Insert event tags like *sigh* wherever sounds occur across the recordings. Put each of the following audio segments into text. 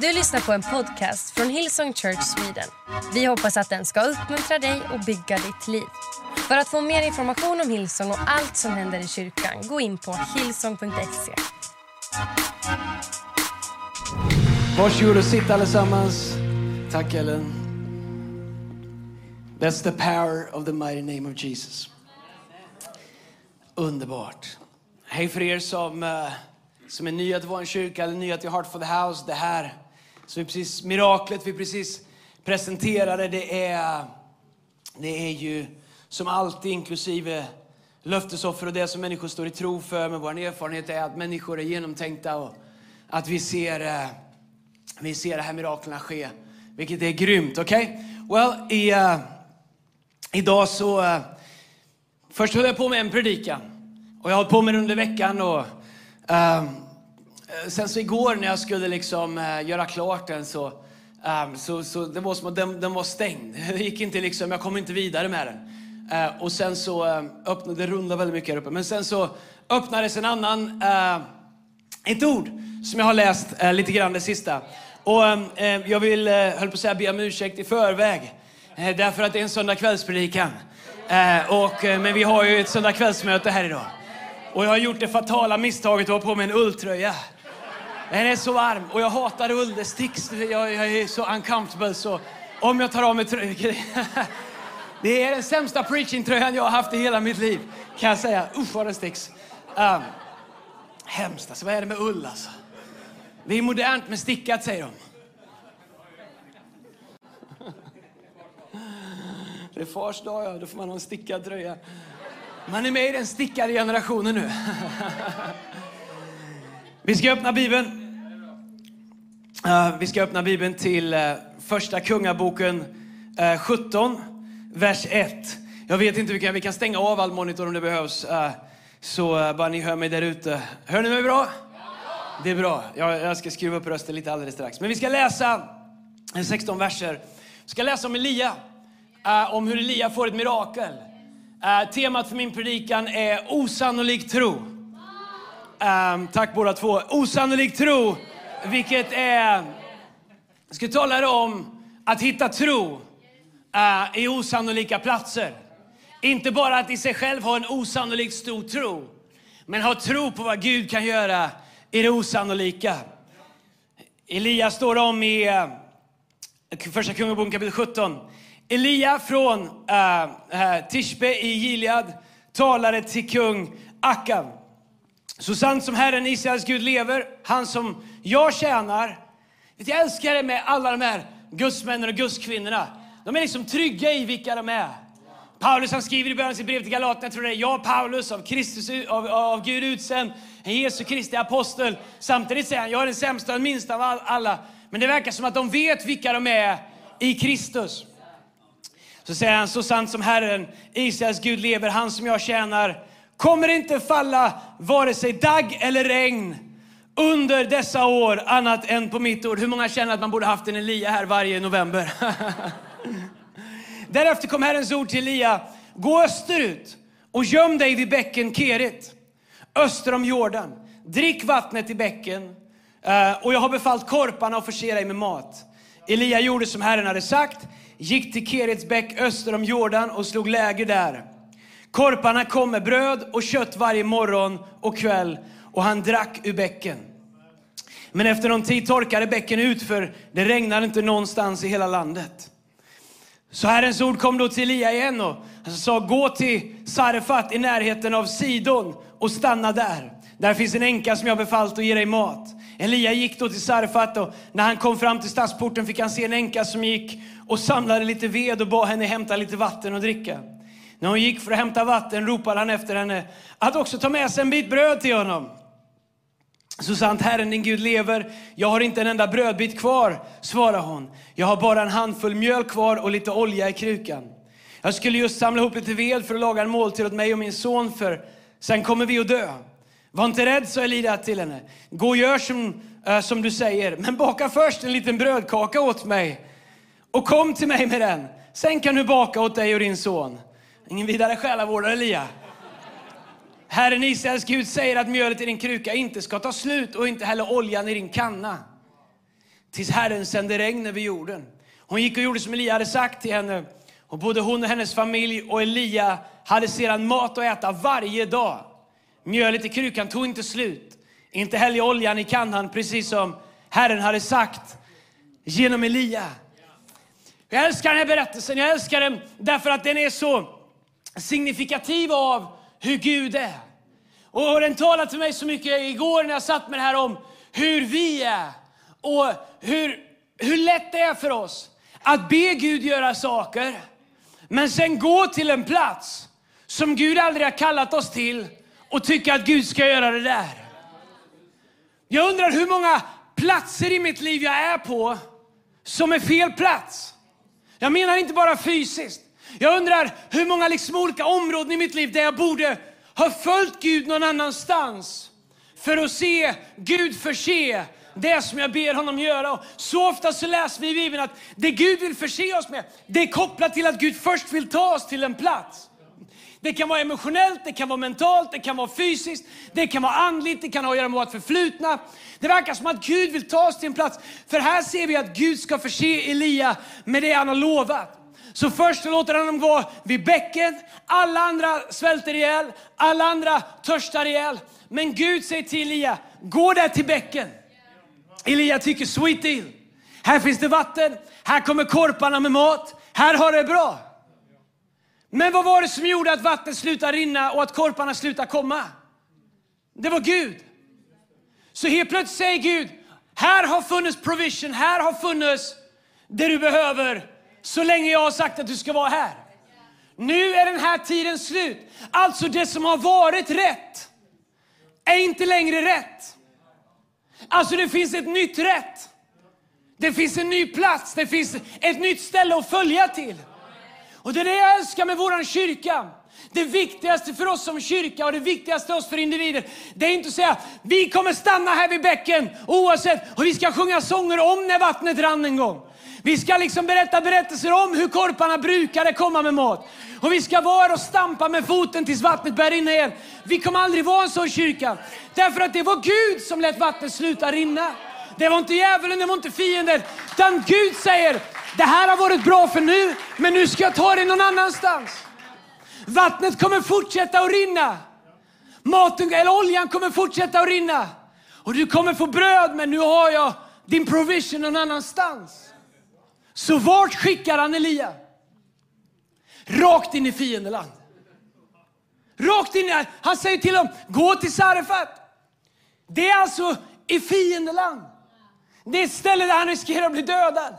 Du lyssnar på en podcast från Hillsong Church Sweden. Vi hoppas att den ska uppmuntra dig och bygga ditt liv. För att få mer information om Hillsong och allt som händer i kyrkan, gå in på hillsong.se. Varsågod och sitt allesammans. Tack Ellen. That's the power of the mighty name of Jesus. Underbart. Hej för er som, eh, som är nya till vår kyrka eller nya till Heart for the House. Det här så precis miraklet vi precis presenterade. Det är, det är ju som alltid inklusive löftesoffer och det som människor står i tro för. Men vår erfarenhet är att människor är genomtänkta och att vi ser, eh, vi ser det här miraklerna ske. Vilket är grymt. Okej? Okay? Well, i, uh, idag så... Uh, först höll jag på med en predikan. Och jag har hållit på med den under veckan. Och, Um, sen så igår när jag skulle liksom uh, göra klart den så, um, så, så det var som att den, den var stängd. *laughs* Jag gick inte liksom, jag kom inte vidare med den. Uh, och sen så uh, öppnade, det rundade väldigt mycket här uppe. Men sen så öppnades en annan, ett ord som jag har läst lite grann det sista. Och jag vill, höll på att säga, be om ursäkt i förväg. därför att det är en söndagkvällspredikan. och, men vi har ju ett söndagkvällsmöte här idag. Och jag har gjort det fatala misstaget att ha på mig en ulltröja. Den är så varm och jag hatar ull, det sticks. Jag, jag är så uncomfortable så om jag tar av mig tröjan... *laughs* Det är den sämsta preaching-tröjan jag har haft i hela mitt liv, kan jag säga. Usch vad den sticks. Um, hemskt alltså, vad är det med ull alltså? Det är modernt med stickat säger de. *laughs* Det är fars dag, ja. Då får man ha en stickad tröja. Man är med i den stickade generationen nu. Vi ska öppna Bibeln. Eh, vi ska öppna Bibeln till eh, Första Kungaboken eh, 17, vers 1. Jag vet inte, vi kan, vi kan stänga av all monitor om det behövs. så bara ni hör mig där ute. Hör ni mig bra? Det är bra. Jag, jag ska skruva upp rösten lite alldeles strax. Men vi ska läsa 16 verser. Vi ska läsa om Elia. om hur Elia får ett mirakel. Uh, temat för min predikan är osannolik tro. Um, tack båda två. Osannolik tro, vilket är... Jag ska tala om att hitta tro uh, i osannolika platser. Inte bara att i sig själv ha en osannolikt stor tro, men ha tro på vad Gud kan göra i det osannolika. Elias står om i uh, Första Kungaboken kapitel 17. Elia från äh, Tishbe i Gilead talade till kung Akav. Så sant som Herren Israels Gud lever, han som jag tjänar. Jag älskar det med alla de här gudsmännen och gudskvinnorna. De är liksom trygga i vilka de är. Paulus han skriver i början av sitt brev till Galaterna, jag tror det är jag Paulus, av, Kristus, av, av Gud utsänd, en Jesu Kristi apostel. Samtidigt säger han, jag är den sämsta och minsta av alla. Men det verkar som att de vet vilka de är i Kristus. Så säger han, så sant som Herren, Israels Gud lever, han som jag tjänar, kommer inte falla vare sig dagg eller regn under dessa år annat än på mitt ord. Hur många känner att man borde haft en Elia här varje november? *laughs* Därefter kom Herrens ord till Elia. Gå österut och göm dig vid bäcken Kerit, öster om Jordan. Drick vattnet i bäcken eh, och jag har befallt korparna att förse dig med mat. Elia gjorde som Herren hade sagt gick till Kerets bäck öster om Jordan och slog läger där. Korparna kom med bröd och kött varje morgon och kväll och han drack ur bäcken. Men efter någon tid torkade bäcken ut för det regnade inte någonstans i hela landet. Så Herrens ord kom då till Elia igen och han sa gå till Sarefat i närheten av Sidon och stanna där. Där finns en änka som jag befallt att ge dig mat. Elia gick då till Sarfat och när han kom fram till stadsporten fick han se en änka som gick och samlade lite ved och bad henne hämta lite vatten och dricka. När hon gick för att hämta vatten ropade han efter henne att också ta med sig en bit bröd till honom. Så sant Herren din Gud lever, jag har inte en enda brödbit kvar, svarade hon. Jag har bara en handfull mjöl kvar och lite olja i krukan. Jag skulle just samla ihop lite ved för att laga en måltid åt mig och min son, för sen kommer vi att dö. Var inte rädd, sa Elida till henne. Gå och gör som, äh, som du säger, men baka först en liten brödkaka åt mig och kom till mig med den. Sen kan du baka åt dig och din son. Ingen vidare själavårdare, Elia. Herren Israels Gud säger att mjölet i din kruka inte ska ta slut och inte heller oljan i din kanna. tills Herren sände regn över jorden. Hon gick och gjorde som Elia hade sagt till henne. Och både hon och hennes familj och Elia hade sedan mat att äta varje dag. Mjölet i krukan tog inte slut. Inte heller oljan i kannan, precis som Herren hade sagt genom Elia. Jag älskar den här berättelsen. Jag älskar den därför att den är så signifikativ av hur Gud är. Och den talade till mig så mycket igår när jag satt med det här om hur vi är och hur, hur lätt det är för oss att be Gud göra saker, men sen gå till en plats som Gud aldrig har kallat oss till och tycka att Gud ska göra det där. Jag undrar hur många platser i mitt liv jag är på som är fel plats. Jag menar inte bara fysiskt. Jag undrar hur många liksom olika områden i mitt liv där jag borde ha följt Gud någon annanstans för att se Gud förse det som jag ber honom göra. Och så ofta så läser vi i Bibeln att det Gud vill förse oss med, det är kopplat till att Gud först vill ta oss till en plats. Det kan vara emotionellt, det kan vara mentalt, det kan vara fysiskt, det kan vara andligt, det kan ha att göra med vårt förflutna. Det verkar som att Gud vill ta oss till en plats. För här ser vi att Gud ska förse Elia med det han har lovat. Så först låter han dem gå vid bäcken, alla andra svälter ihjäl, alla andra törstar ihjäl. Men Gud säger till Elia, gå där till bäcken. Elia tycker sweet deal. Här finns det vatten, här kommer korparna med mat, här har det bra. Men vad var det som gjorde att vattnet slutade rinna och att korparna slutade komma? Det var Gud. Så helt plötsligt säger Gud, här har funnits provision, här har funnits det du behöver så länge jag har sagt att du ska vara här. Nu är den här tiden slut. Alltså det som har varit rätt är inte längre rätt. Alltså det finns ett nytt rätt. Det finns en ny plats, det finns ett nytt ställe att följa till. Och det är det jag älskar med vår kyrka. Det viktigaste för oss som kyrka och det viktigaste för oss för individer, det är inte att säga vi kommer stanna här vid bäcken oavsett och vi ska sjunga sånger om när vattnet rann en gång. Vi ska liksom berätta berättelser om hur korparna brukade komma med mat. Och vi ska vara och stampa med foten tills vattnet börjar rinna igen. Vi kommer aldrig vara en sån kyrka. Därför att det var Gud som lät vattnet sluta rinna. Det var inte djävulen, det var inte fienden. Utan Gud säger, det här har varit bra för nu, men nu ska jag ta det någon annanstans. Vattnet kommer fortsätta att rinna. Maten, eller oljan kommer fortsätta att rinna. Och du kommer få bröd, men nu har jag din provision någon annanstans. Så vart skickar han Elia? Rakt in i fiendeland. Rakt in i, han säger till dem, gå till Sarefat. Det är alltså i fiendeland. Det är ett ställe där han riskerar att bli dödad.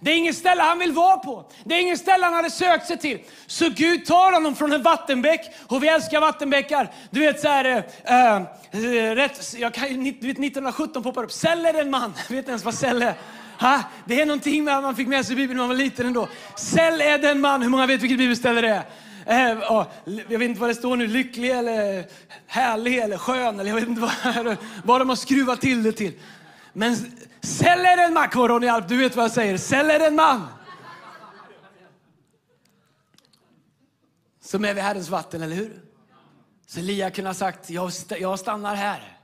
Det är inget ställe han vill vara på. Det är inget ställe han hade sökt sig till. Så Gud tar honom från en vattenbäck. Och vi älskar vattenbäckar. Du vet så här, äh, rätt, jag kan, du vet 1917 poppar upp. Säll är en man. Jag *laughs* vet ens vad säll är. Ha? Det är någonting med man fick med sig i Bibeln när man var liten ändå. Säll är den man. Hur många vet vilket bibelställe det är? Eh, oh, jag vet inte vad det står nu. Lycklig eller härlig eller skön. Eller jag vet inte vad, *laughs* vad de har skruvat till det till. Men säljer är en man. Ronny Alp, du vet vad jag säger. Säljer är en man. Som är vid Herrens vatten, eller hur? Så Elia kunde ha sagt, jag, jag stannar här.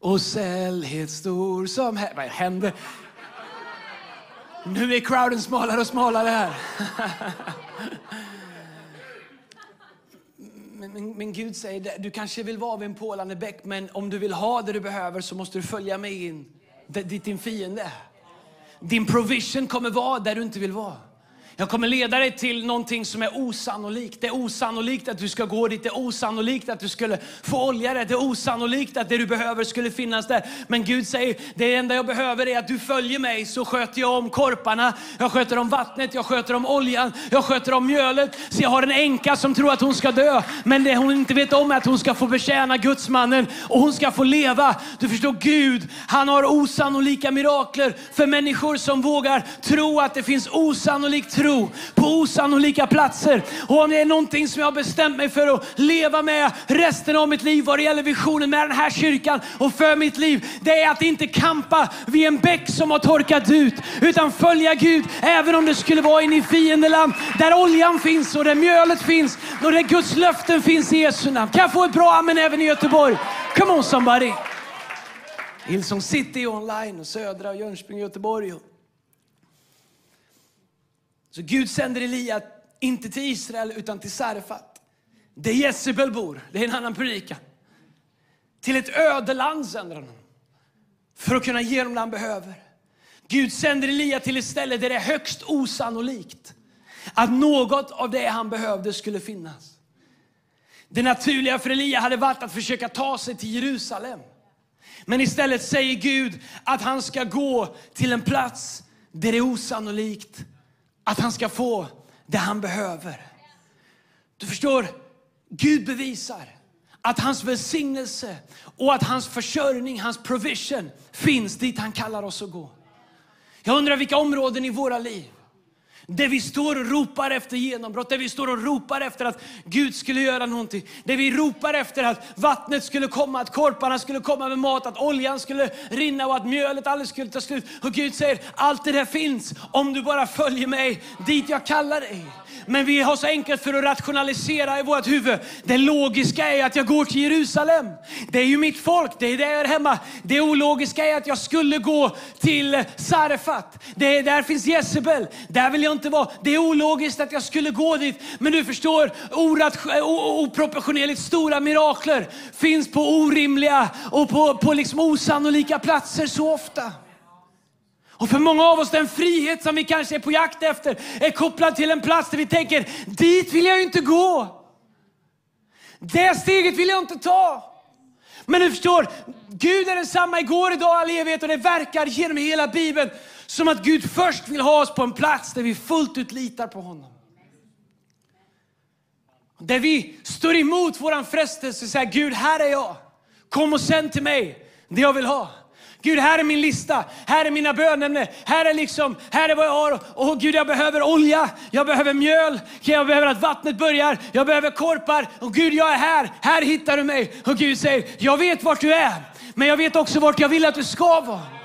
Och sällhet stor som här. Vad händer? Nu är crowden smalare och smalare här. *laughs* Men, men, Gud säger, du kanske vill vara vid en pålande bäck, men om du vill ha det du behöver så måste du följa med in dit din fiende. Din provision kommer vara där du inte vill vara. Jag kommer leda dig till någonting som är osannolikt. Det är osannolikt att du ska gå dit. Det är osannolikt att du skulle få olja där. Det är osannolikt att det du behöver skulle finnas där. Men Gud säger, det enda jag behöver är att du följer mig så sköter jag om korparna. Jag sköter om vattnet, jag sköter om oljan, jag sköter om mjölet. Så jag har en änka som tror att hon ska dö. Men det hon inte vet om är att hon ska få betjäna gudsmannen och hon ska få leva. Du förstår, Gud, han har osannolika mirakler för människor som vågar tro att det finns osannolik tro tro på osannolika platser. Och om det är någonting som jag har bestämt mig för att leva med resten av mitt liv vad det gäller visionen med den här kyrkan och för mitt liv. Det är att inte kampa vid en bäck som har torkat ut. Utan följa Gud även om det skulle vara inne i fiendeland. Där oljan finns och där mjölet finns och där Guds löften finns i Jesu namn. Kan jag få ett bra amen även i Göteborg? Come on somebody. Hillsong City online och Södra och Jönköping och Göteborg. Så Gud sänder Elia inte till Israel utan till Sarfat. Där Jezebel bor, det är en annan predikan. Till ett ödeland sänder han honom. För att kunna ge dem det han behöver. Gud sänder Elia till ett ställe där det är högst osannolikt att något av det han behövde skulle finnas. Det naturliga för Elia hade varit att försöka ta sig till Jerusalem. Men istället säger Gud att han ska gå till en plats där det är osannolikt att han ska få det han behöver. Du förstår, Gud bevisar att hans välsignelse och att hans försörjning, hans provision finns dit han kallar oss att gå. Jag undrar vilka områden i våra liv där vi står och ropar efter genombrott, där vi står och ropar efter att Gud skulle göra någonting. Där vi ropar efter att vattnet skulle komma, att korparna skulle komma med mat, att oljan skulle rinna och att mjölet aldrig skulle ta slut. Och Gud säger, allt det där finns om du bara följer mig dit jag kallar dig. Men vi har så enkelt för att rationalisera i vårt huvud. Det logiska är att jag går till Jerusalem. Det är ju mitt folk, det är där jag är hemma. Det ologiska är att jag skulle gå till Sarefat. Det är, där finns Jezebel, där vill jag inte vara. Det är ologiskt att jag skulle gå dit. Men du förstår, oproportionerligt stora mirakler finns på orimliga och på, på liksom osannolika platser så ofta. Och för många av oss, den frihet som vi kanske är på jakt efter är kopplad till en plats där vi tänker, dit vill jag inte gå. Det steget vill jag inte ta. Men du förstår, Gud är densamma igår, idag, all evighet och det verkar genom hela Bibeln som att Gud först vill ha oss på en plats där vi fullt ut litar på honom. Där vi står emot våran frestelse och säger, Gud här är jag. Kom och sänd till mig det jag vill ha. Gud, här är min lista, här är mina bönämnen, här är liksom, här är vad jag har. Och Gud, jag behöver olja, jag behöver mjöl, jag behöver att vattnet börjar, jag behöver korpar. Och Gud, jag är här, här hittar du mig. Och Gud säger, jag vet vart du är, men jag vet också vart jag vill att du ska vara.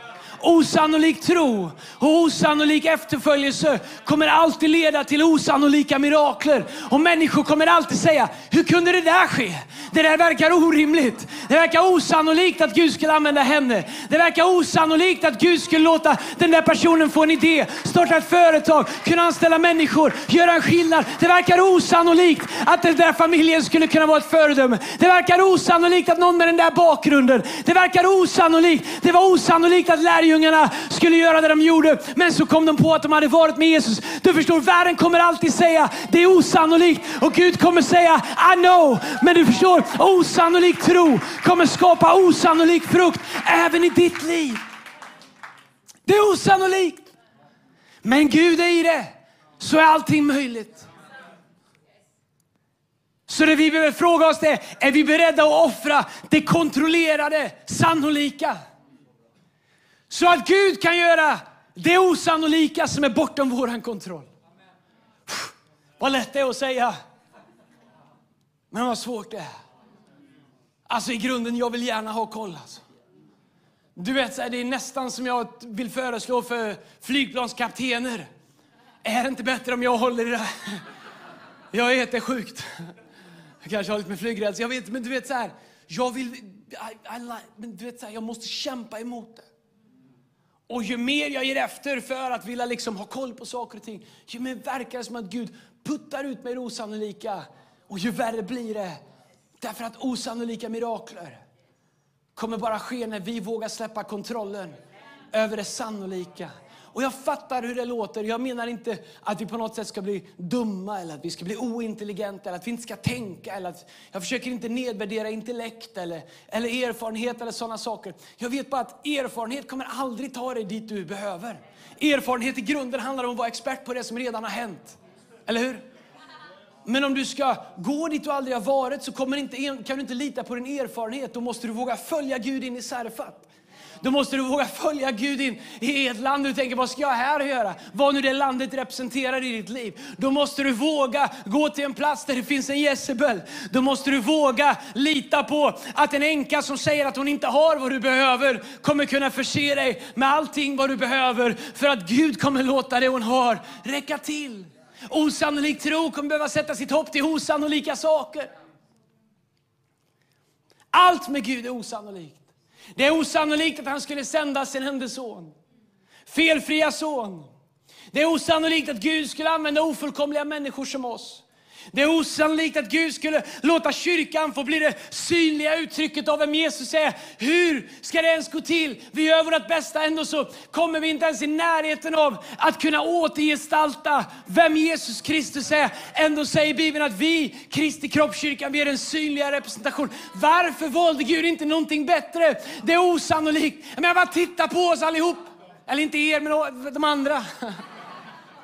Osannolik tro och osannolik efterföljelse kommer alltid leda till osannolika mirakler. Och människor kommer alltid säga, hur kunde det där ske? Det där verkar orimligt. Det verkar osannolikt att Gud skulle använda henne. Det verkar osannolikt att Gud skulle låta den där personen få en idé, starta ett företag, kunna anställa människor, göra en skillnad. Det verkar osannolikt att den där familjen skulle kunna vara ett föredöme. Det verkar osannolikt att någon med den där bakgrunden. Det verkar osannolikt. Det var osannolikt att lärjungarna Lärjungarna skulle göra det de gjorde. Men så kom de på att de hade varit med Jesus. Du förstår, världen kommer alltid säga det är osannolikt och Gud kommer säga I know. Men du förstår, osannolik tro kommer skapa osannolik frukt även i ditt liv. Det är osannolikt. Men Gud är i det, så är allting möjligt. Så det vi behöver fråga oss är, är vi beredda att offra det kontrollerade, sannolika? Så att Gud kan göra det osannolika som är bortom vår kontroll. Vad lätt det är att säga. Men vad svårt det är. Alltså i grunden, jag vill gärna ha koll. Alltså. Du vet, det är nästan som jag vill föreslå för flygplanskaptener. Är det inte bättre om jag håller i det här? Jag är sjukt. Jag kanske har lite med flygrädsla, jag vet, men du vet så här. Jag vill, I, I, men du vet så här, jag måste kämpa emot det. Och ju mer jag ger efter för att vilja liksom ha koll på saker och ting, ju mer verkar det som att Gud puttar ut mig i det osannolika. Och ju värre blir det. Därför att osannolika mirakler kommer bara ske när vi vågar släppa kontrollen över det sannolika. Och jag fattar hur det låter. Jag menar inte att vi på något sätt ska bli dumma eller att vi ska bli ointelligenta eller att vi inte ska tänka. Eller att, jag försöker inte nedvärdera intellekt eller, eller erfarenhet eller sådana saker. Jag vet bara att erfarenhet kommer aldrig ta dig dit du behöver. Erfarenhet i grunden handlar om att vara expert på det som redan har hänt. Eller hur? Men om du ska gå dit du aldrig har varit så kommer inte, kan du inte lita på din erfarenhet. Då måste du våga följa Gud in i Sarfat. Då måste du våga följa Gud in i ett land. Du tänker, vad ska jag här göra? Vad nu det landet representerar i ditt liv. Då måste du våga gå till en plats där det finns en Jezebel. Då måste du våga lita på att en änka som säger att hon inte har vad du behöver kommer kunna förse dig med allting vad du behöver. För att Gud kommer låta det hon har räcka till. Osannolik tro kommer behöva sätta sitt hopp till osannolika saker. Allt med Gud är osannolikt. Det är osannolikt att han skulle sända sin enda son. Felfria son. Det är osannolikt att Gud skulle använda ofullkomliga människor som oss. Det är osannolikt att Gud skulle låta kyrkan få bli det synliga uttrycket av vem Jesus är. Hur ska det ens gå till? Vi gör vårt bästa, ändå så kommer vi inte ens i närheten av att kunna återgestalta vem Jesus Kristus är. Ändå säger Bibeln att vi, Kristi kroppskyrkan, vi är den synliga representation. Varför valde Gud inte någonting bättre? Det är osannolikt. Men jag bara titta på oss allihop. Eller inte er, men de andra. *laughs*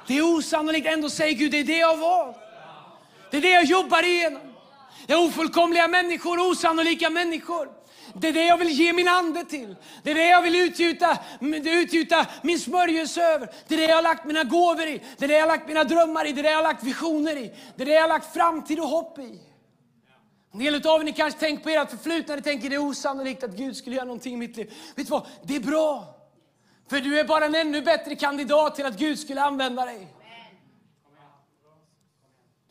Det är osannolikt. Ändå säger Gud, det är det jag har valt. Det är det jag jobbar igenom. Det är ofullkomliga människor, osannolika människor. Det är det jag vill ge min ande till. Det är det jag vill utgjuta, utgjuta min smörjelse över. Det är det jag har lagt mina gåvor i. Det är det jag har lagt mina drömmar i. Det är det jag har lagt visioner i. Det är det jag har lagt framtid och hopp i. En del av er ni kanske tänker på ert förflutna. Ni tänker det är osannolikt att Gud skulle göra någonting i mitt liv. Vet du vad? Det är bra. För du är bara en ännu bättre kandidat till att Gud skulle använda dig.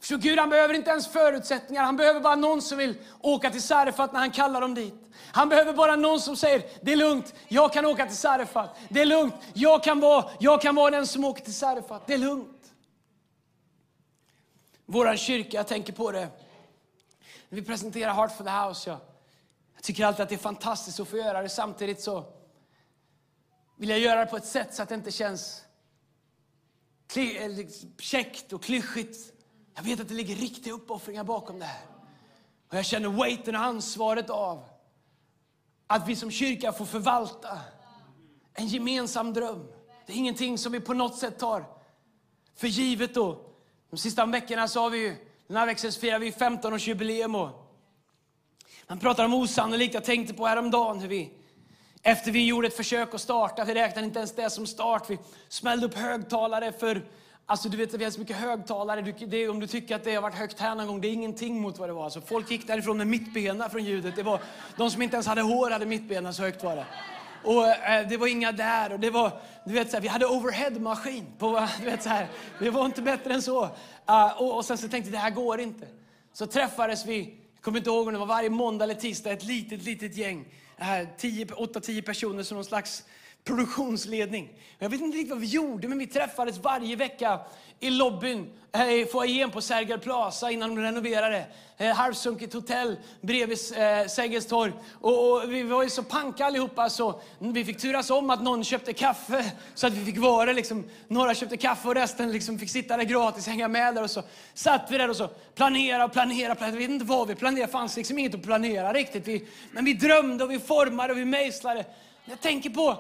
För Gud han behöver inte ens förutsättningar, han behöver bara någon som vill åka till Sarefat när han kallar dem dit. Han behöver bara någon som säger, det är lugnt, jag kan åka till Sarefat. Det är lugnt, jag kan vara, jag kan vara den som åker till Sarefat. Det är lugnt. Vår kyrka, jag tänker på det. När vi presenterar Heart for the House, jag, jag tycker alltid att det är fantastiskt att få göra det. Samtidigt så vill jag göra det på ett sätt så att det inte känns käckt och klyschigt. Jag vet att det ligger riktiga uppoffringar bakom det här. Och jag känner weighten och ansvaret av att vi som kyrka får förvalta en gemensam dröm. Det är ingenting som vi på något sätt tar för givet. Då. De sista veckorna så har vi ju, den här veckan firar vi 15-årsjubileum. Man pratar om osannolikt. Jag tänkte på häromdagen hur vi, efter vi gjorde ett försök att starta, vi räknade inte ens det som start. Vi smällde upp högtalare för Alltså du vet, vi har så mycket högtalare. Du, det, om du tycker att det har varit högt här någon gång, det är ingenting mot vad det var. Alltså, folk gick därifrån med mittbena från ljudet. Det var, de som inte ens hade hår hade mittbena, så högt var det. Och eh, det var inga där. Och det var, du vet, så här, vi hade overheadmaskin. På, *laughs* du vet, så här, det var inte bättre än så. Uh, och, och sen så tänkte jag, det här går inte. Så träffades vi, jag kommer inte ihåg om det var varje måndag eller tisdag, ett litet, litet gäng. Eh, 8-10 uh, personer som någon slags produktionsledning. Jag vet inte riktigt vad vi gjorde, men vi träffades varje vecka i lobbyn, eh, i foajén på Sergel Plaza innan de renoverade. Eh, halvsunkigt hotell bredvid eh, Sergels torg. Och, och, vi var ju så panka allihopa så vi fick turas om att någon köpte kaffe så att vi fick vara liksom, Några köpte kaffe och resten liksom fick sitta där gratis, hänga med där. Och så satt vi där och så planera och planera. Jag vet inte vad vi planerade, det fanns liksom inget att planera riktigt. Vi, men vi drömde och vi formade och vi mejslade. Jag tänker på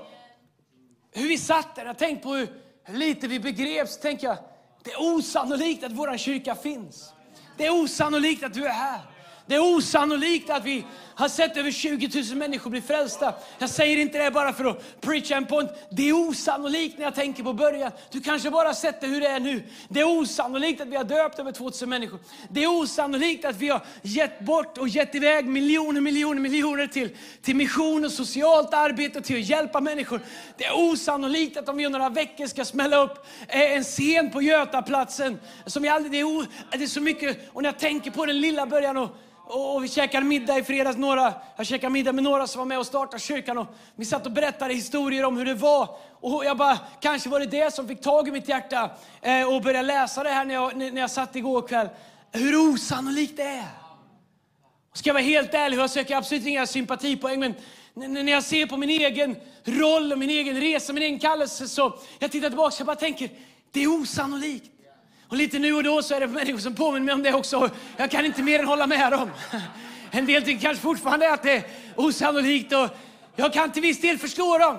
hur vi satt där, jag tänkte på hur lite vi begreps, tänker jag, det är osannolikt att vår kyrka finns. Det är osannolikt att du är här. Det är osannolikt att vi har sett över 20 000 människor bli frälsta. Jag säger inte det bara för att preacha en point. Det är osannolikt när jag tänker på början. Du kanske bara har sett det hur det är nu. Det är osannolikt att vi har döpt över 2 000 människor. Det är osannolikt att vi har gett bort och gett iväg miljoner, miljoner, miljoner till, till mission och socialt arbete och till att hjälpa människor. Det är osannolikt att om vi om några veckor ska smälla upp eh, en scen på Götaplatsen. Som jag aldrig, det, är, det är så mycket, och när jag tänker på den lilla början och och vi käkade middag i fredags. Några, jag käkade middag med några som var med och startade kyrkan. Och vi satt och berättade historier om hur det var. Och jag bara, kanske var det det som fick tag i mitt hjärta. Eh, och började läsa det här när jag, när jag satt igår kväll. Hur osannolikt det är. Ska jag vara helt ärlig, jag söker absolut inga sympatipoäng. Men när jag ser på min egen roll och min egen resa, min egen kallelse. Så jag tittar tillbaka och bara tänker, det är osannolikt. Och lite nu och då så är det människor som påminner mig om det också. Jag kan inte mer än hålla med dem. En del tycker kanske fortfarande att det är osannolikt och jag kan till viss del förstå dem.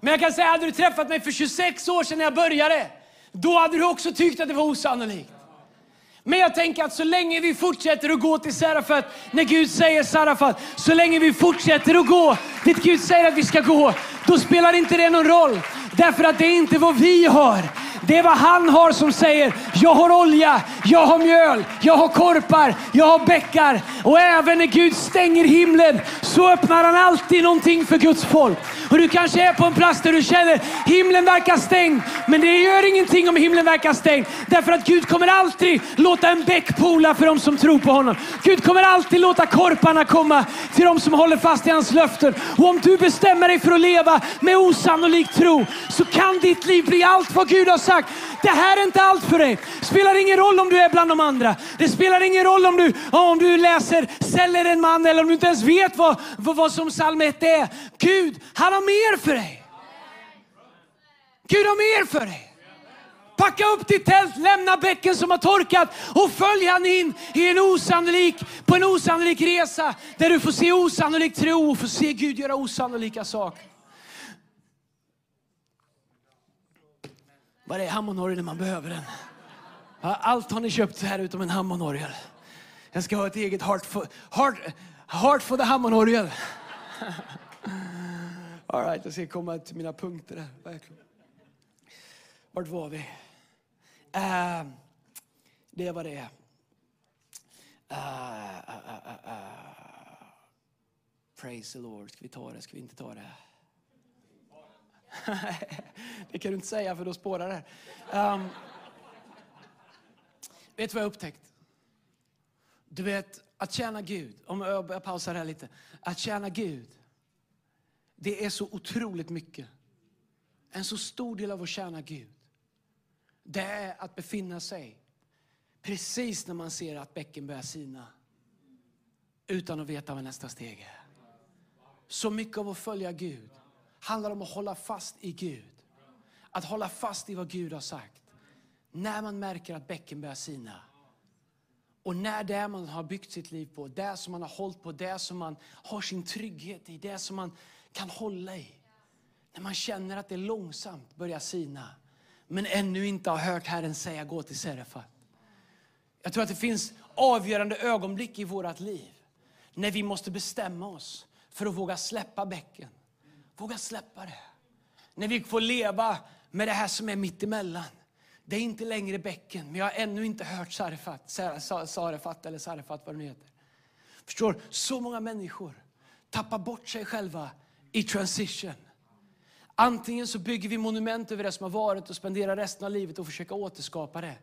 Men jag kan säga, hade du träffat mig för 26 år sedan när jag började, då hade du också tyckt att det var osannolikt. Men jag tänker att så länge vi fortsätter att gå till Sarafat, när Gud säger Sarafat, så länge vi fortsätter att gå dit Gud säger att vi ska gå, då spelar inte det någon roll. Därför att det är inte vad vi har, det är vad han har som säger, jag har olja, jag har mjöl, jag har korpar, jag har bäckar. Och även när Gud stänger himlen så öppnar han alltid någonting för Guds folk. Och du kanske är på en plats där du känner himlen verkar stängd. Men det gör ingenting om himlen verkar stängd. Därför att Gud kommer alltid låta en bäck pola för de som tror på honom. Gud kommer alltid låta korparna komma till de som håller fast i hans löften. Och om du bestämmer dig för att leva med osannolik tro så kan ditt liv bli allt vad Gud har sagt. Det här är inte allt för dig. Det spelar ingen roll om du är bland de andra. Det spelar ingen roll om du, om du läser Säljer en man eller om du inte ens vet vad, vad, vad som psalm 1 är. Gud, han har mer för dig. Gud har mer för dig. Packa upp ditt tält, lämna bäcken som har torkat och följ han in i en osannolik, på en osannolik resa där du får se osannolik tro och får se Gud göra osannolika saker. Var är hammonorgeln när man behöver den? Allt har ni köpt här utom en hammonorgel. Jag ska ha ett eget heart for, heart, heart for the hammonorgel. All right, jag ska komma till mina punkter. Verkligen. Vart var vi? Uh, det var det uh, uh, Praise the Lord. Ska vi ta det? Ska vi inte ta det? *laughs* det kan du inte säga för då spårar det. Um, vet du vad jag upptäckt? Du vet, att tjäna Gud, om jag pausar här lite. Att tjäna Gud, det är så otroligt mycket. En så stor del av att tjäna Gud, det är att befinna sig precis när man ser att bäcken börjar sina. Utan att veta vad nästa steg är. Så mycket av att följa Gud handlar om att hålla fast i Gud. Att hålla fast i vad Gud har sagt. När man märker att bäcken börjar sina. Och när det man har byggt sitt liv på, det som man har hållit på, det som man har sin trygghet i, det som man kan hålla i. När man känner att det långsamt börjar sina, men ännu inte har hört Herren säga gå till Serefat. Jag tror att det finns avgörande ögonblick i vårt liv när vi måste bestämma oss för att våga släppa bäcken. Våga släppa det. När vi får leva med det här som är mitt emellan. Det är inte längre bäcken, men jag har ännu inte hört Sarefat, Sarefat eller Sarefat vad det heter. Förstår, så många människor tappar bort sig själva i transition. Antingen så bygger vi monument över det som har varit och spenderar resten av livet och försöker återskapa det.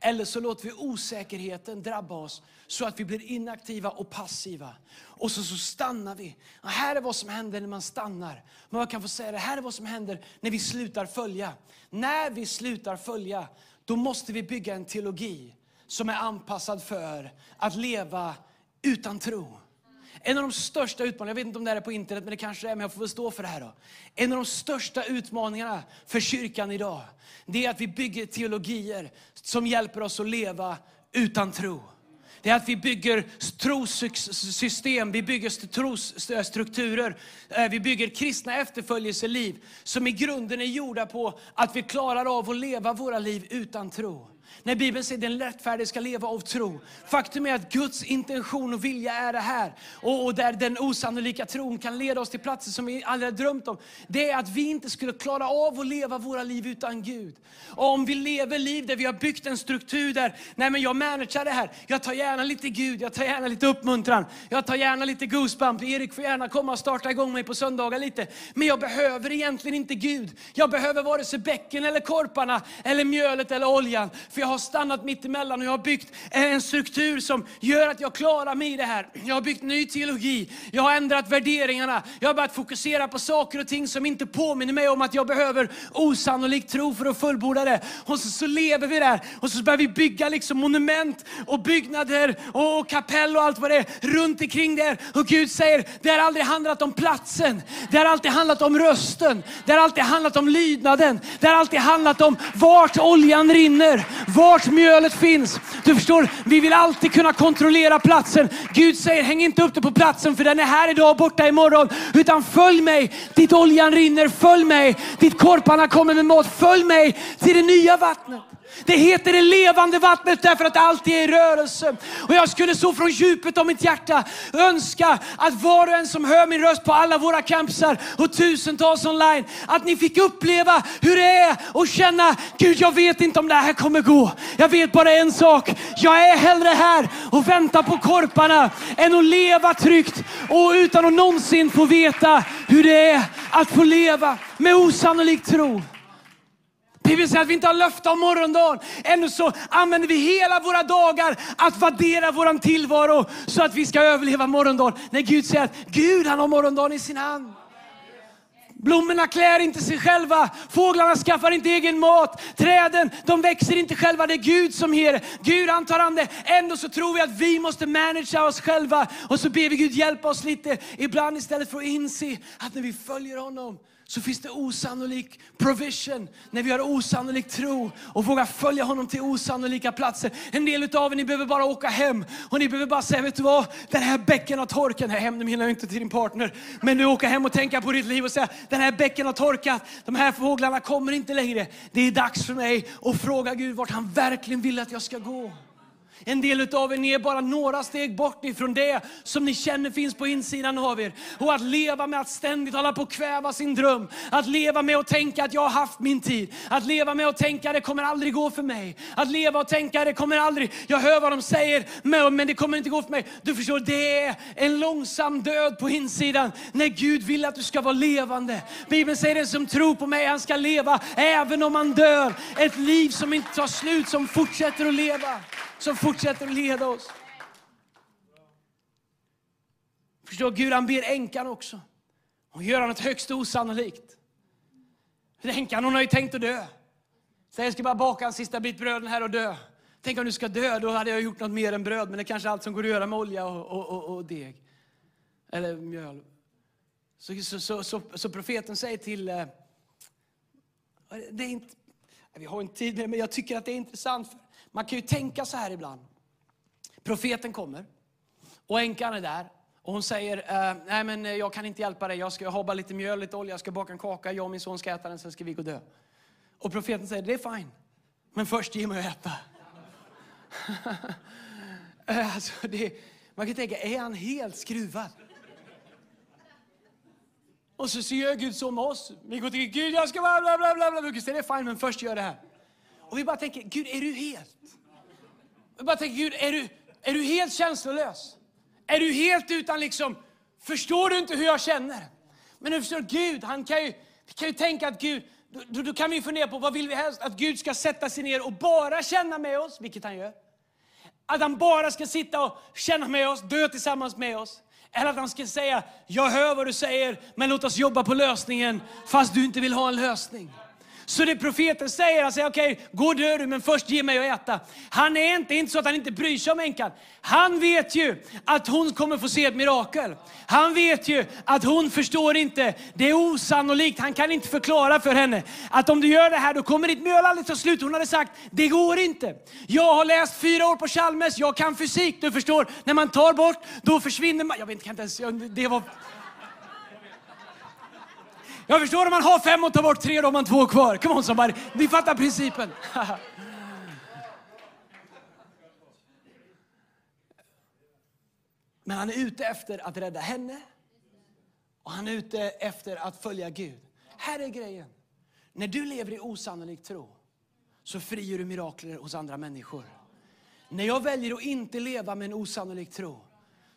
Eller så låter vi osäkerheten drabba oss så att vi blir inaktiva och passiva. Och så, så stannar vi. Och här är vad som händer när man stannar. Men jag kan få säga det här är vad som händer när vi slutar följa. När vi slutar följa, då måste vi bygga en teologi som är anpassad för att leva utan tro. En av de största utmaningarna, jag vet inte om det här är på internet, men det kanske är, men jag får väl stå för det här då. En av de största utmaningarna för kyrkan idag, det är att vi bygger teologier som hjälper oss att leva utan tro. Det är att vi bygger trossystem, vi bygger trosstrukturer, eh, vi bygger kristna efterföljelseliv som i grunden är gjorda på att vi klarar av att leva våra liv utan tro. När Bibeln säger att den rättfärdige ska leva av tro. Faktum är att Guds intention och vilja är det här. Och, och där den osannolika tron kan leda oss till platser som vi aldrig har drömt om. Det är att vi inte skulle klara av att leva våra liv utan Gud. Och om vi lever liv där vi har byggt en struktur där, nej men jag managerar det här. Jag tar gärna lite Gud, jag tar gärna lite uppmuntran. Jag tar gärna lite goosebump. Erik får gärna komma och starta igång mig på söndagar lite. Men jag behöver egentligen inte Gud. Jag behöver vare sig bäcken eller korparna eller mjölet eller oljan. För jag har stannat mitt emellan och jag har byggt en struktur som gör att jag klarar mig i det här. Jag har byggt ny teologi, jag har ändrat värderingarna, jag har börjat fokusera på saker och ting som inte påminner mig om att jag behöver osannolik tro för att fullborda det. Och så, så lever vi där. Och så börjar vi bygga liksom monument och byggnader och kapell och allt vad det är runt omkring där. Och Gud säger, det har aldrig handlat om platsen, det har alltid handlat om rösten, det har alltid handlat om lydnaden, det har alltid handlat om vart oljan rinner, vart mjölet finns. Du förstår, vi vill alltid kunna kontrollera platsen. Gud säger, häng inte upp dig på platsen för den är här idag och borta imorgon. Utan följ mig dit oljan rinner, följ mig dit korparna kommer med mat. Följ mig till det nya vattnet. Det heter det levande vattnet därför att det alltid är i rörelse. Och jag skulle så från djupet av mitt hjärta önska att var och en som hör min röst på alla våra campsar och tusentals online, att ni fick uppleva hur det är och känna, Gud jag vet inte om det här kommer gå. Jag vet bara en sak, jag är hellre här och väntar på korparna än att leva tryggt och utan att någonsin få veta hur det är att få leva med osannolik tro. Bibeln säger att vi inte har löfte om morgondagen. Ändå så använder vi hela våra dagar att värdera vår tillvaro så att vi ska överleva morgondagen. När Gud säger att Gud han har morgondagen i sin hand. Blommorna klär inte sig själva, fåglarna skaffar inte egen mat, träden de växer inte själva, det är Gud som ger det. Gud han tar an det. Ändå så tror vi att vi måste managera oss själva och så ber vi Gud hjälpa oss lite ibland istället för att inse att när vi följer honom så finns det osannolik provision när vi har osannolik tro och vågar följa honom till osannolika platser. En del av er ni behöver bara åka hem och ni behöver bara säga, vet du vad? Den här bäcken har torkat. Nej, hem menar jag inte till din partner. Men du åker hem och tänker på ditt liv och säger, den här bäcken har torkat. De här fåglarna kommer inte längre. Det är dags för mig att fråga Gud vart han verkligen vill att jag ska gå. En del av er, ni är bara några steg bort ifrån det som ni känner finns på insidan av er. Och att leva med att ständigt hålla på att kväva sin dröm. Att leva med att tänka att jag har haft min tid. Att leva med att tänka att det kommer aldrig gå för mig. Att leva och tänka att det kommer aldrig, jag hör vad de säger, men det kommer inte gå för mig. Du förstår, det är en långsam död på insidan när Gud vill att du ska vara levande. Bibeln säger den som tror på mig, han ska leva även om han dör. Ett liv som inte tar slut, som fortsätter att leva som fortsätter att leda oss. Förstår Gud han ber änkan också. Och gör något högst osannolikt. änkan hon har ju tänkt att dö. Så jag ska bara baka en sista bit bröd här och dö. Tänk om du ska dö, då hade jag gjort något mer än bröd. Men det är kanske allt som går att göra med olja och, och, och, och deg. Eller mjöl. Så, så, så, så, så profeten säger till... Eh, det är inte, vi har inte tid med men jag tycker att det är intressant. För man kan ju tänka så här ibland. Profeten kommer och änkan är där och hon säger, eh, nej men eh, jag kan inte hjälpa dig, jag ska ha bara lite mjöl, lite olja, jag ska baka en kaka, jag och min son ska äta den, sen ska vi gå och dö. Och profeten säger, det är fine, men först ge mig att äta. *laughs* Eh, alltså det, man kan tänka, är han helt skruvad? Och så gör Gud så med oss. Vi går till Gud, jag ska bla bla bla bla. bla. Gud säger, det är fine, men först gör det här. Och vi bara tänker, Gud är du helt? Vi bara tänker, Gud är du, är du helt känslolös? Är du helt utan liksom, förstår du inte hur jag känner? Men du förstår, Gud, han kan ju, vi kan ju tänka att Gud, då, då kan vi fundera på vad vill vi helst? Att Gud ska sätta sig ner och bara känna med oss, vilket han gör. Att han bara ska sitta och känna med oss, dö tillsammans med oss. Eller att han ska säga, jag hör vad du säger, men låt oss jobba på lösningen, fast du inte vill ha en lösning. Så det profeten säger, han säger okej, okay, gå och dö du, men först ge mig att äta. Han är inte, inte så att han inte bryr sig om änkan. Han vet ju att hon kommer få se ett mirakel. Han vet ju att hon förstår inte, det är osannolikt, han kan inte förklara för henne att om du gör det här då kommer ditt mjöl aldrig ta slut. Hon hade sagt, det går inte. Jag har läst fyra år på Chalmers, jag kan fysik, du förstår. När man tar bort, då försvinner man. Jag vet inte, ens, det var jag förstår om man har fem och tar bort tre, då har man två kvar. Come on somebody. Ni fattar principen. *laughs* Men han är ute efter att rädda henne och han är ute efter att följa Gud. Här är grejen. När du lever i osannolik tro så frigör du mirakler hos andra människor. När jag väljer att inte leva med en osannolik tro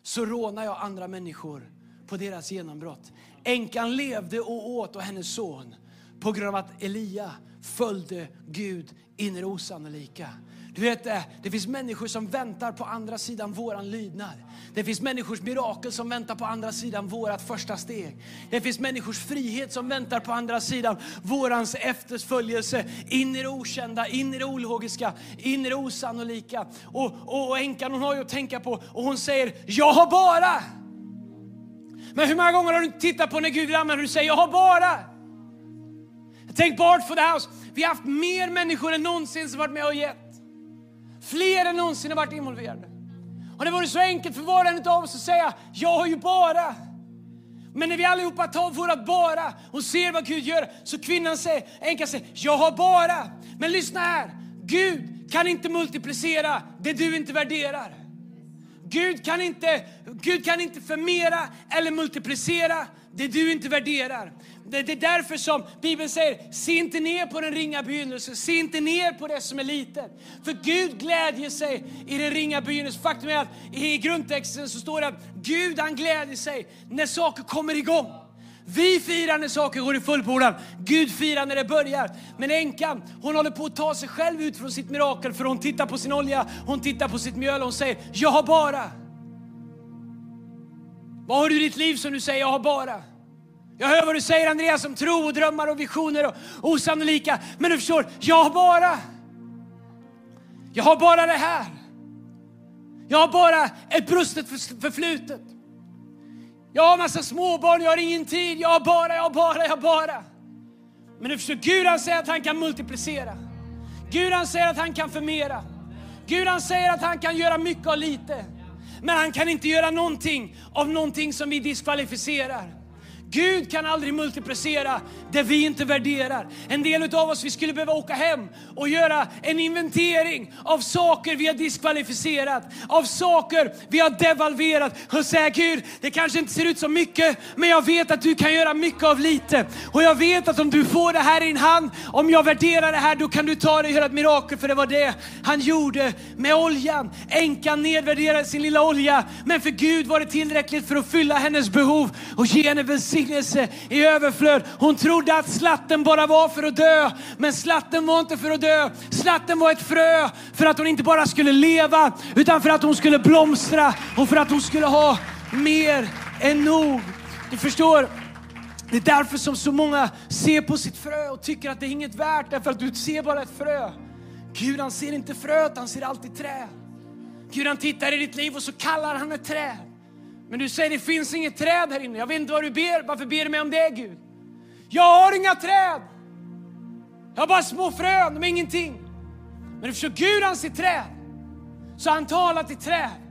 så rånar jag andra människor på deras genombrott. Änkan levde och åt och hennes son på grund av att Elia följde Gud in i det osannolika. Du vet, det, det finns människor som väntar på andra sidan våran lydnad. Det finns människors mirakel som väntar på andra sidan vårat första steg. Det finns människors frihet som väntar på andra sidan vårans efterföljelse in i det okända, in i det ologiska, in i det osannolika. Och, och, och änkan hon har ju att tänka på och hon säger, jag har bara men hur många gånger har du tittat på när Gud vill använda och du säger, jag har bara. Tänk bort for the house. Vi har haft mer människor än någonsin som varit med och gett. Fler än någonsin har varit involverade. Och det vore så enkelt för var och en av oss att säga, jag har ju bara. Men när vi allihopa tar vårat bara och ser vad Gud gör, så kvinnan säger, änkan säger, jag har bara. Men lyssna här, Gud kan inte multiplicera det du inte värderar. Gud kan inte, Gud kan inte förmera eller multiplicera det du inte värderar. Det, det är därför som Bibeln säger, se inte ner på den ringa begynnelsen, se inte ner på det som är litet. För Gud glädjer sig i den ringa begynnelsen. Faktum är att i grundtexten så står det att Gud han glädjer sig när saker kommer igång. Vi firar när saker går i fullbordan. Gud firar när det börjar. Men änkan, hon håller på att ta sig själv ut från sitt mirakel för hon tittar på sin olja, hon tittar på sitt mjöl och hon säger, jag har bara. Vad har du i ditt liv som du säger, jag har bara? Jag hör vad du säger Andreas om tro och drömmar och visioner och osannolika. Men du förstår, jag har bara. Jag har bara det här. Jag har bara ett brustet förflutet. Jag har massa småbarn, jag har ingen tid, jag har bara, jag har bara, jag har bara. Men du förstår, Gud han säger att han kan multiplicera. Gud han säger att han kan förmera. Gud han säger att han kan göra mycket av lite. Men han kan inte göra någonting av någonting som vi diskvalificerar. Gud kan aldrig multiplicera det vi inte värderar. En del av oss vi skulle behöva åka hem och göra en inventering av saker vi har diskvalificerat, av saker vi har devalverat och säga Gud, det kanske inte ser ut så mycket, men jag vet att du kan göra mycket av lite. Och jag vet att om du får det här i din hand, om jag värderar det här, då kan du ta det och göra ett mirakel, för det var det han gjorde med oljan. Änkan nedvärderade sin lilla olja, men för Gud var det tillräckligt för att fylla hennes behov och ge henne välsignelse välsignelse i överflöd. Hon trodde att slatten bara var för att dö, men slatten var inte för att dö. Slatten var ett frö för att hon inte bara skulle leva, utan för att hon skulle blomstra och för att hon skulle ha mer än nog. Du förstår, det är därför som så många ser på sitt frö och tycker att det är inget värt, därför att du ser bara ett frö. Gud han ser inte fröet, han ser alltid trä. Gud han tittar i ditt liv och så kallar han ett träd. Men du säger det finns inget träd här inne. Jag vet inte vad du ber. Varför ber du mig om det Gud? Jag har inga träd. Jag har bara små frön, de är ingenting. Men du förstår, Gud han ser träd. Så han talar till träd.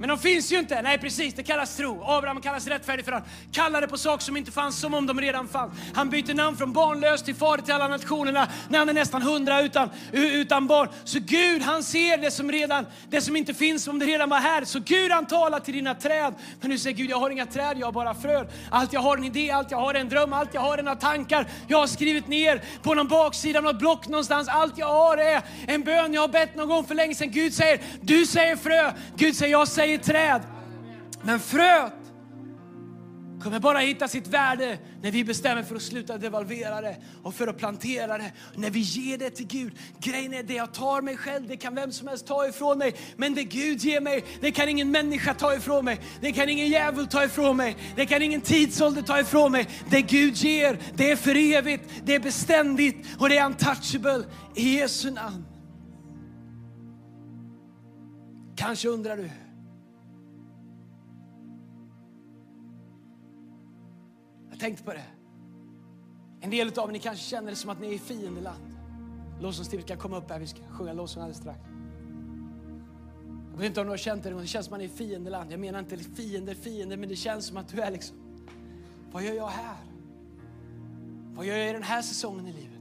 Men de finns ju inte. Nej precis, det kallas tro. Abraham kallas rättfärdig för han kallade på saker som inte fanns som om de redan fanns. Han byter namn från barnlös till fader till alla nationerna när han är nästan hundra utan, utan barn. Så Gud han ser det som redan, det som inte finns om det redan var här. Så Gud han talar till dina träd. Men du säger Gud jag har inga träd, jag har bara frön. Allt jag har en idé, allt jag har en dröm, allt jag har är några tankar. Jag har skrivit ner på någon baksida av något block någonstans. Allt jag har är en bön jag har bett någon gång för länge sedan. Gud säger, du säger frö. Gud säger, jag säger träd. Men fröet kommer bara hitta sitt värde när vi bestämmer för att sluta devalvera det och för att plantera det. När vi ger det till Gud. Grejen är det jag tar mig själv, det kan vem som helst ta ifrån mig. Men det Gud ger mig, det kan ingen människa ta ifrån mig. Det kan ingen djävul ta ifrån mig. Det kan ingen tidsålder ta ifrån mig. Det Gud ger, det är för evigt, det är beständigt och det är untouchable i Jesu namn. Kanske undrar du, tänkt på det. En del av er ni kanske känner det som att ni är i fiendeland. Lovsångsteamet kan komma upp här, vi ska sjunga lovsång alldeles strax. Jag vet inte om du har känt det, det känns som att man är i fiendeland. Jag menar inte fiender, fiender, men det känns som att du är liksom, vad gör jag här? Vad gör jag i den här säsongen i livet?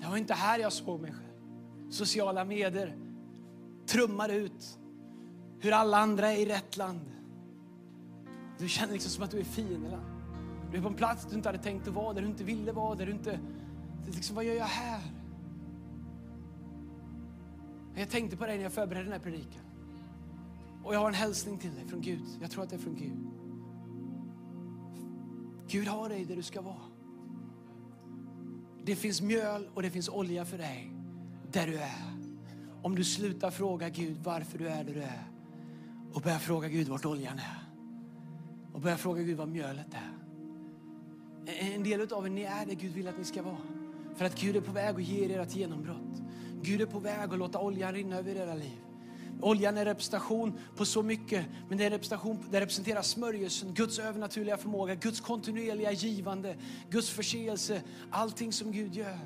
Det var inte här jag såg mig själv. Sociala medier trummar ut hur alla andra är i rätt land. Du känner liksom som att du är i fiendeland. Du är på en plats du inte hade tänkt att vara, där du inte ville vara, där du inte... Liksom, vad gör jag här? Jag tänkte på dig när jag förberedde den här predikan. Och jag har en hälsning till dig från Gud. Jag tror att det är från Gud. Gud har dig där du ska vara. Det finns mjöl och det finns olja för dig där du är. Om du slutar fråga Gud varför du är där du är och börjar fråga Gud vart oljan är. Och börjar fråga Gud vad mjölet är. En del av er, ni är det Gud vill att ni ska vara. För att Gud är på väg att ge er ert genombrott. Gud är på väg att låta oljan rinna över era liv. Oljan är representation på så mycket, men det, är representation, det representerar smörjelsen, Guds övernaturliga förmåga, Guds kontinuerliga givande, Guds förseelse, allting som Gud gör.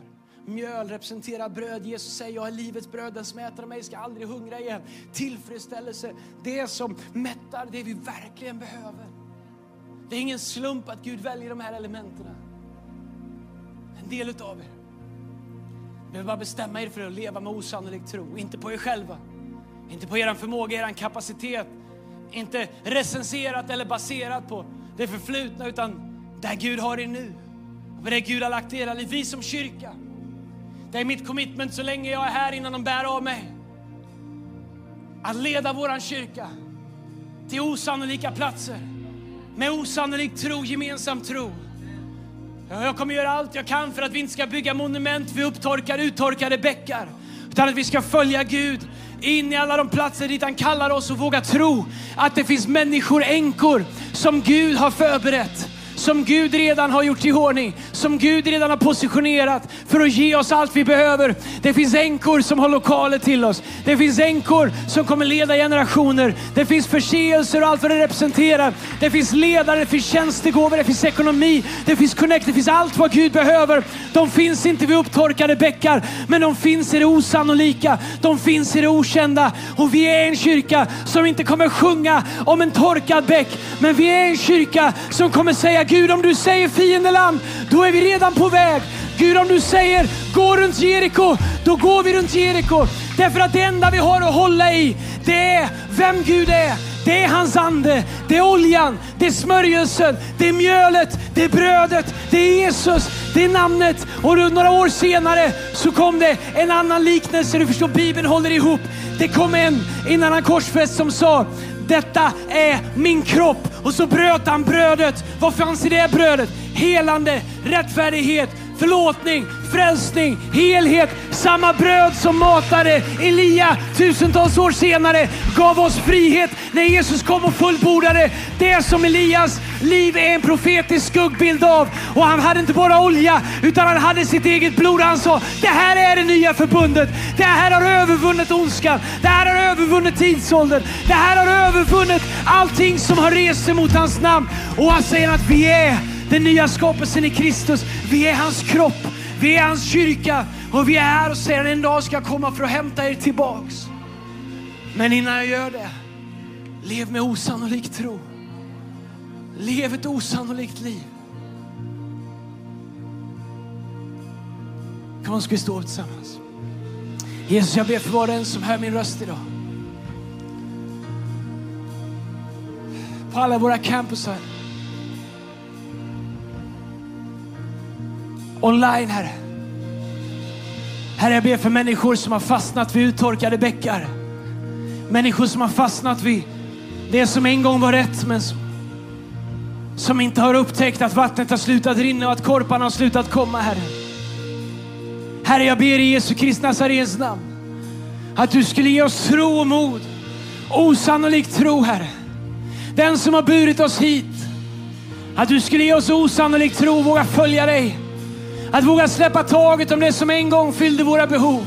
Mjöl representerar bröd. Jesus säger, jag är livets bröd, den som äter av mig ska aldrig hungra igen. Tillfredsställelse, det som mättar det vi verkligen behöver. Det är ingen slump att Gud väljer de här elementen. En del utav er, Ni behöver bara bestämma er för att leva med osannolik tro. Inte på er själva, inte på er förmåga, er kapacitet. Inte recenserat eller baserat på det förflutna utan där Gud har er nu. Och det Gud har lagt i era liv. Vi som kyrka. Det är mitt commitment så länge jag är här innan de bär av mig. Att leda våran kyrka till osannolika platser. Med osannolik tro, gemensam tro. Jag kommer göra allt jag kan för att vi inte ska bygga monument vid upptorkade, uttorkade bäckar. Utan att vi ska följa Gud in i alla de platser dit han kallar oss och våga tro att det finns människor, änkor, som Gud har förberett som Gud redan har gjort i ordning, som Gud redan har positionerat för att ge oss allt vi behöver. Det finns änkor som har lokaler till oss. Det finns änkor som kommer leda generationer. Det finns förseelser och allt vad det representerar. Det finns ledare, det finns tjänstegåvor, det finns ekonomi, det finns connect, det finns allt vad Gud behöver. De finns inte vid upptorkade bäckar, men de finns i det osannolika. De finns i det okända. Och vi är en kyrka som inte kommer sjunga om en torkad bäck, men vi är en kyrka som kommer säga Gud, om du säger fiendeland, då är vi redan på väg. Gud, om du säger gå runt Jeriko, då går vi runt Jeriko. Därför att det enda vi har att hålla i, det är vem Gud är. Det är hans ande, det är oljan, det är smörjelsen, det är mjölet, det är brödet, det är Jesus, det är namnet. Och några år senare så kom det en annan liknelse. Du förstår, Bibeln håller ihop. Det kom en innan han korsfäst som sa, detta är min kropp. Och så bröt han brödet. Vad fanns i det brödet? Helande, rättfärdighet, förlåtning, frälsning, helhet. Samma bröd som matade Elia tusentals år senare gav oss frihet när Jesus kom och fullbordade det som Elias liv är en profetisk skuggbild av. Och han hade inte bara olja utan han hade sitt eget blod. Han sa, det här är det nya förbundet. Det här har övervunnit ondskan. Det här har övervunnit tidsåldern. Det här har övervunnit allting som har rest sig mot hans namn. Och han säger att vi är den nya skapelsen i Kristus. Vi är hans kropp. Vi är hans kyrka och vi är här och säger att en dag ska jag komma för att hämta er tillbaks. Men innan jag gör det, lev med osannolik tro. Lev ett osannolikt liv. Kom on, ska vi stå upp tillsammans? Jesus, jag ber för var och en som hör min röst idag. På alla våra campusar. Online, Herre. Herre, jag ber för människor som har fastnat vid uttorkade bäckar. Människor som har fastnat vid det som en gång var rätt, men som, som inte har upptäckt att vattnet har slutat rinna och att korparna har slutat komma, Herre. Herre, jag ber i Jesu Kristi Nazarens namn att du skulle ge oss tro och mod. Osannolik tro, Herre. Den som har burit oss hit. Att du skulle ge oss osannolik tro och våga följa dig. Att våga släppa taget om det som en gång fyllde våra behov.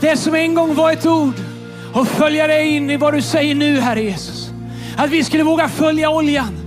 Det som en gång var ett ord och följa dig in i vad du säger nu, Herre Jesus. Att vi skulle våga följa oljan.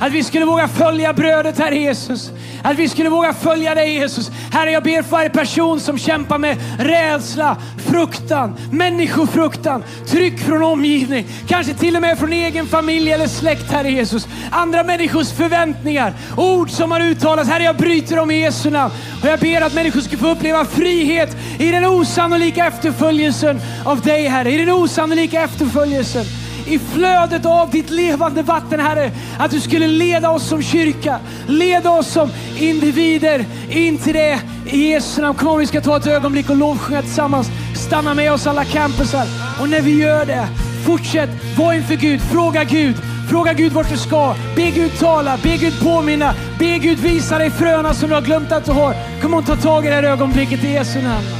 Att vi skulle våga följa brödet, Herre Jesus. Att vi skulle våga följa dig Jesus. Herre, jag ber för varje person som kämpar med rädsla, fruktan, människofruktan, tryck från omgivning, kanske till och med från egen familj eller släkt, Herre Jesus. Andra människors förväntningar, ord som har uttalats. Herre, jag bryter dem i Jesu namn. Och jag ber att människor ska få uppleva frihet i den osannolika efterföljelsen av dig, Herre. I den osannolika efterföljelsen i flödet av ditt levande vatten, Herre. Att du skulle leda oss som kyrka, leda oss som individer in till det i Jesu namn. Kom vi ska ta ett ögonblick och lovsjunga tillsammans. Stanna med oss alla campusar. Och när vi gör det, fortsätt vara inför Gud, fråga Gud. Fråga Gud vart du ska. Be Gud tala, be Gud påminna, be Gud visa dig fröna som du har glömt att du har. Kom och ta tag i det här ögonblicket i Jesu namn.